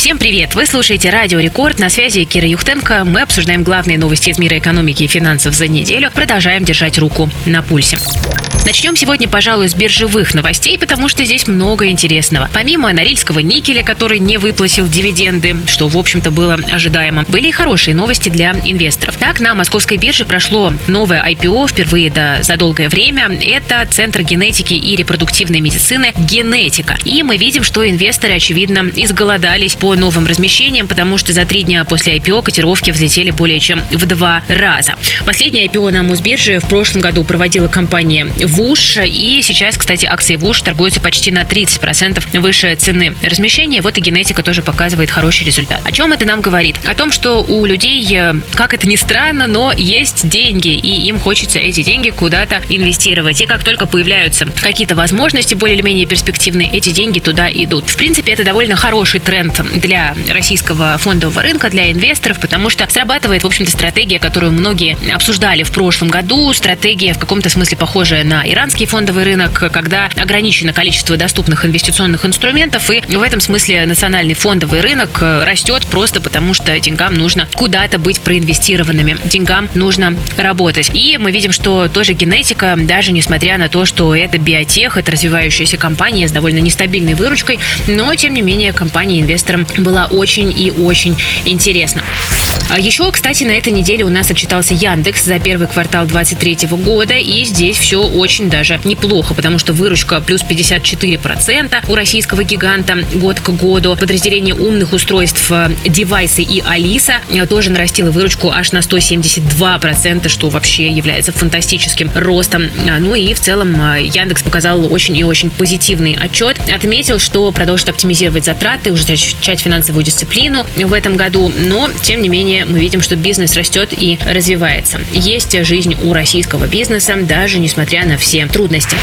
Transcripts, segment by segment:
Всем привет! Вы слушаете Радио Рекорд. На связи Кира Юхтенко. Мы обсуждаем главные новости из мира экономики и финансов за неделю. Продолжаем держать руку на пульсе. Начнем сегодня, пожалуй, с биржевых новостей, потому что здесь много интересного. Помимо норильского никеля, который не выплатил дивиденды, что, в общем-то, было ожидаемо, были и хорошие новости для инвесторов. Так, на московской бирже прошло новое IPO впервые до, за долгое время. Это Центр генетики и репродуктивной медицины «Генетика». И мы видим, что инвесторы, очевидно, изголодались по новым размещениям, потому что за три дня после IPO котировки взлетели более чем в два раза. Последнее IPO на Мосбирже в прошлом году проводила компания ВУШ, и сейчас, кстати, акции ВУШ торгуются почти на 30% выше цены размещения. Вот и генетика тоже показывает хороший результат. О чем это нам говорит? О том, что у людей, э, как это ни странно, но есть деньги, и им хочется эти деньги куда-то инвестировать. И как только появляются какие-то возможности более или менее перспективные, эти деньги туда идут. В принципе, это довольно хороший тренд для российского фондового рынка, для инвесторов, потому что срабатывает, в общем-то, стратегия, которую многие обсуждали в прошлом году. Стратегия в каком-то смысле похожая на иранский фондовый рынок, когда ограничено количество доступных инвестиционных инструментов, и в этом смысле национальный фондовый рынок растет просто потому, что деньгам нужно куда-то быть проинвестированными, деньгам нужно работать. И мы видим, что тоже генетика, даже несмотря на то, что это биотех, это развивающаяся компания с довольно нестабильной выручкой, но, тем не менее, компания инвесторам была очень и очень интересна. А еще, кстати, на этой неделе у нас отчитался Яндекс за первый квартал 2023 года, и здесь все очень даже неплохо, потому что выручка плюс 54% у российского гиганта год к году. Подразделение умных устройств девайсы и Алиса тоже нарастило выручку аж на 172%, что вообще является фантастическим ростом. Ну и в целом Яндекс показал очень и очень позитивный отчет. Отметил, что продолжит оптимизировать затраты, уже ужесточать финансовую дисциплину в этом году, но, тем не менее, мы видим, что бизнес растет и развивается. Есть жизнь у российского бизнеса, даже несмотря на все трудности.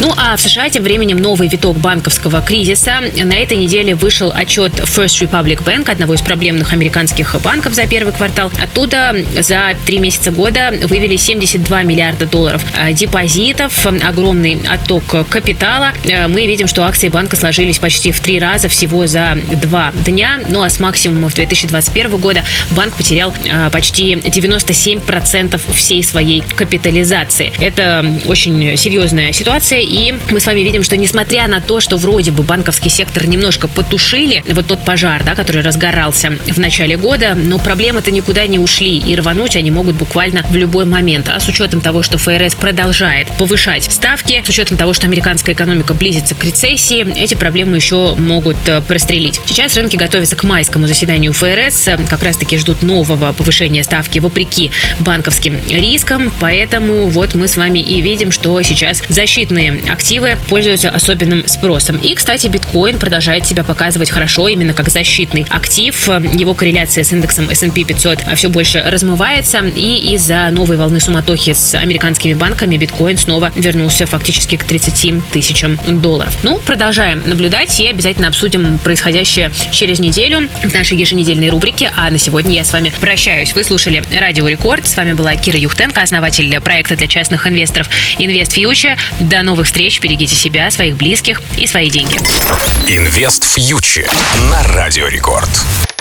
Ну а в США тем временем новый виток банковского кризиса. На этой неделе вышел отчет First Republic Bank, одного из проблемных американских банков за первый квартал. Оттуда за три месяца года вывели 72 миллиарда долларов депозитов, огромный отток капитала. Мы видим, что акции банка сложились почти в три раза всего за два дня. Ну а с максимумов 2021 года банк потерял а, почти 97% всей своей капитализации. Это очень серьезная ситуация, и мы с вами видим, что несмотря на то, что вроде бы банковский сектор немножко потушили, вот тот пожар, да, который разгорался в начале года, но проблемы-то никуда не ушли, и рвануть они могут буквально в любой момент. А с учетом того, что ФРС продолжает повышать ставки, с учетом того, что американская экономика близится к рецессии, эти проблемы еще могут э, прострелить. Сейчас рынки готовятся к майскому заседанию ФРС, как раз-таки ждут нового повышения ставки вопреки банковским рискам, поэтому вот мы с вами и видим, что сейчас защитные активы пользуются особенным спросом. И, кстати, биткоин продолжает себя показывать хорошо именно как защитный актив. Его корреляция с индексом S&P 500 все больше размывается, и из-за новой волны суматохи с американскими банками биткоин снова вернулся фактически к 30 тысячам долларов. Ну, продолжаем наблюдать и обязательно обсудим происходящее через неделю в нашей еженедельной рубрике. А на сегодня я с вами прощаюсь. Вы слушали Радио Рекорд. С вами была Кира Юхтенко, основатель проекта для частных инвесторов Инвест Фьючер. До новых встреч. Берегите себя, своих близких и свои деньги. Инвест Фьючер на Радио Рекорд.